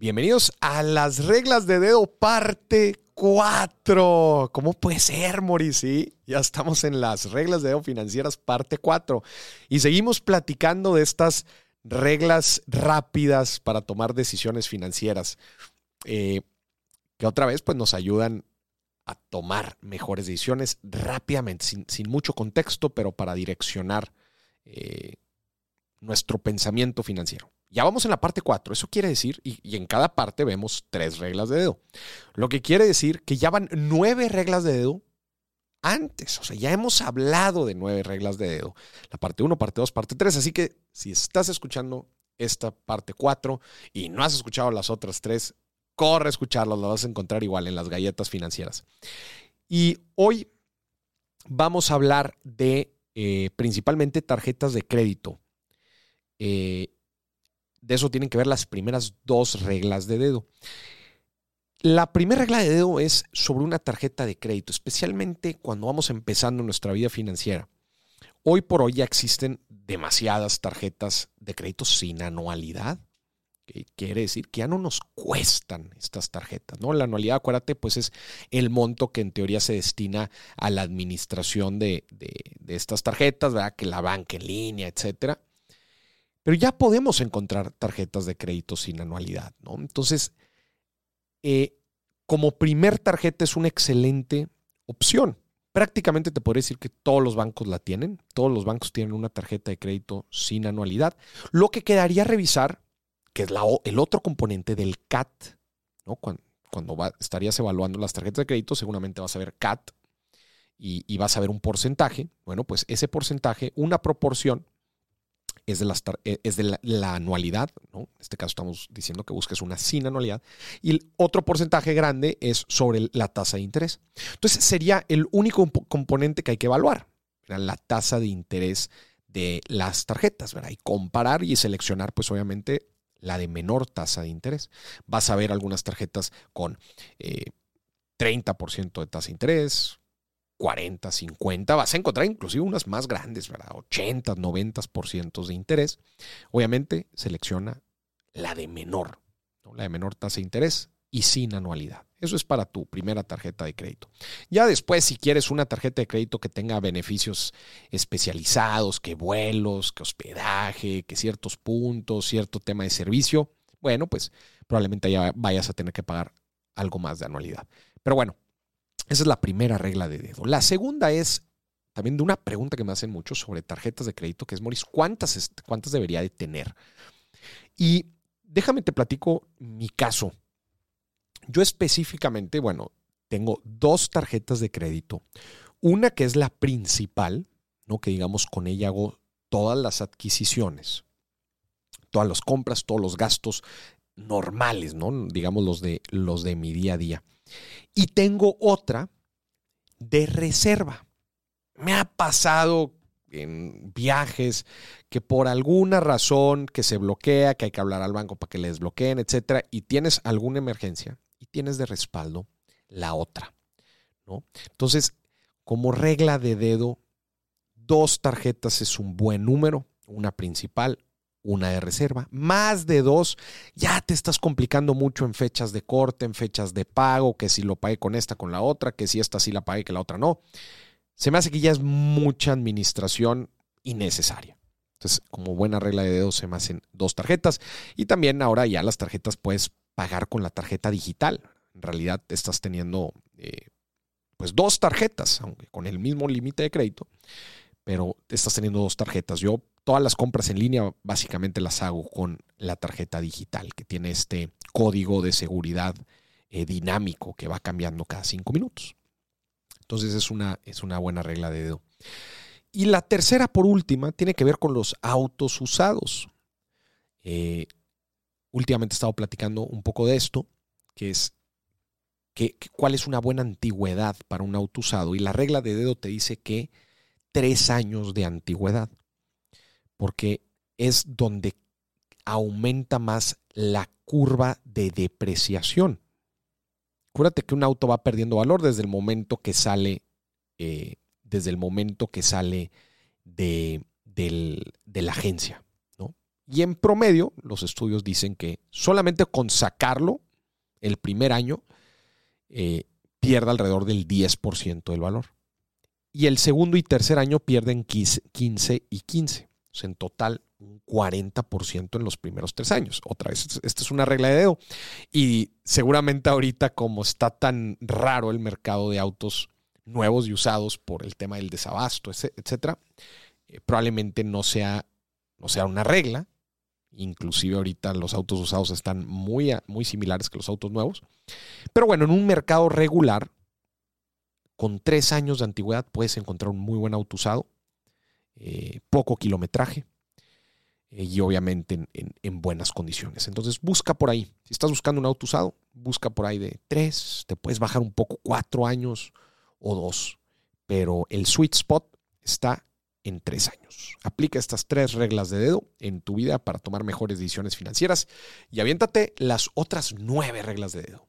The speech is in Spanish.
Bienvenidos a las reglas de dedo parte 4. ¿Cómo puede ser, Mauricio? Ya estamos en las reglas de dedo financieras parte 4 y seguimos platicando de estas reglas rápidas para tomar decisiones financieras eh, que otra vez pues nos ayudan a tomar mejores decisiones rápidamente, sin, mucho contexto, pero para direccionar eh, nuestro pensamiento financiero. Ya vamos en la parte 4. Eso quiere decir, y, en cada parte vemos tres reglas de dedo. Lo que quiere decir que ya van nueve reglas de dedo antes. O sea, ya hemos hablado de nueve reglas de dedo. La parte 1, parte 2, parte 3. Así que si estás escuchando esta parte 4 y no has escuchado las otras tres, corre a escucharlas. Las vas a encontrar igual en las galletas financieras. Y hoy vamos a hablar de eh, principalmente tarjetas de crédito. Eh, de eso tienen que ver las primeras dos reglas de dedo. La primera regla de dedo es sobre una tarjeta de crédito, especialmente cuando vamos empezando nuestra vida financiera. Hoy por hoy ya existen demasiadas tarjetas de crédito sin anualidad. quiere decir que ya no nos cuestan estas tarjetas, ¿no? La anualidad, acuérdate, pues es el monto que en teoría se destina a la administración de, de estas tarjetas, ¿verdad? Que la banca en línea, etcétera. Pero ya podemos encontrar tarjetas de crédito sin anualidad, ¿no? Entonces, eh, como primer tarjeta es una excelente opción. Prácticamente te podría decir que todos los bancos la tienen. Todos los bancos tienen una tarjeta de crédito sin anualidad. Lo que quedaría revisar, que es el otro componente del CAT. Cuando, estarías evaluando las tarjetas de crédito, seguramente vas a ver CAT y vas a ver un porcentaje. Bueno, pues ese porcentaje, una proporción, es de, las, eh, es de la, anualidad, ¿no? En este caso estamos diciendo que busques una sin anualidad. Y el otro porcentaje grande es sobre la tasa de interés. Entonces sería el único componente que hay que evaluar, la tasa de interés de las tarjetas, ¿verdad? Y comparar y seleccionar, pues obviamente, la de menor tasa de interés. Vas a ver algunas tarjetas con 30% eh, de tasa de interés, 40, 50, vas a encontrar inclusive unas más grandes, ¿verdad? 80, 90% de interés. Obviamente selecciona la de menor, la de menor tasa de interés y sin anualidad. Eso es para tu primera tarjeta de crédito. Ya después, si quieres una tarjeta de crédito que tenga beneficios especializados, que vuelos, que hospedaje, que ciertos puntos, cierto tema de servicio, bueno, pues probablemente ya vayas a tener que pagar algo más de anualidad. Pero bueno, esa es la primera regla de dedo. La segunda es también de una pregunta que me hacen mucho sobre tarjetas de crédito, que es, Moris, ¿cuántas, cuántas debería de tener? Y déjame te platico mi caso. Yo específicamente, bueno, tengo dos tarjetas de crédito. Una que es la principal, ¿no? que digamos con ella hago todas las adquisiciones, todas las compras, todos los gastos normales, ¿no? digamos los de, los de mi día a día. Y tengo otra de reserva. Me ha pasado en viajes que por alguna razón que se bloquea, que hay que hablar al banco para que le desbloqueen, etcétera, y tienes alguna emergencia y tienes de respaldo la otra, ¿no? Entonces, como regla de dedo, dos tarjetas es un buen número, una principal, una de reserva. Más de dos, ya te estás complicando mucho en fechas de corte, en fechas de pago, que si lo pagué con esta, con la otra, que si esta sí la pagué, que la otra no. Se me hace que ya es mucha administración innecesaria. Entonces, como buena regla de dedos, se me hacen dos tarjetas. Y también ahora ya las tarjetas puedes pagar con la tarjeta digital. En realidad estás teniendo eh, pues dos tarjetas, aunque con el mismo límite de crédito, pero estás teniendo dos tarjetas. Yo todas las compras en línea básicamente las hago con la tarjeta digital, que tiene este código de seguridad eh, dinámico que va cambiando cada cinco minutos. Entonces es una, es una buena regla de dedo. Y la tercera, por última, tiene que ver con los autos usados. Eh, últimamente he estado platicando un poco de esto, que es cuál es una buena antigüedad para un auto usado. Y la regla de dedo te dice que tres años de antigüedad porque es donde aumenta más la curva de depreciación. Acuérdate que un auto va perdiendo valor desde el momento que sale, eh, desde el momento que sale de, la agencia. Y en promedio, los estudios dicen que solamente con sacarlo el primer año eh, pierde alrededor del 10% del valor. Y el segundo y tercer año pierden 15 y 15. Sea, en total un 40% en los primeros tres años. Otra vez, esta es una regla de dedo. Y seguramente ahorita como está tan raro el mercado de autos nuevos y usados por el tema del desabasto, etcétera, eh, probablemente no sea, no sea una regla. Inclusive ahorita los autos usados están muy, muy similares que los autos nuevos. Pero bueno, en un mercado regular, con tres años de antigüedad puedes encontrar un muy buen auto usado, eh, poco kilometraje eh, y obviamente en, buenas condiciones. Entonces busca por ahí. Si estás buscando un auto usado, busca por ahí de tres, te puedes bajar un poco cuatro años o dos, pero el sweet spot está en tres años. Aplica estas tres reglas de dedo en tu vida para tomar mejores decisiones financieras y aviéntate las otras nueve reglas de dedo.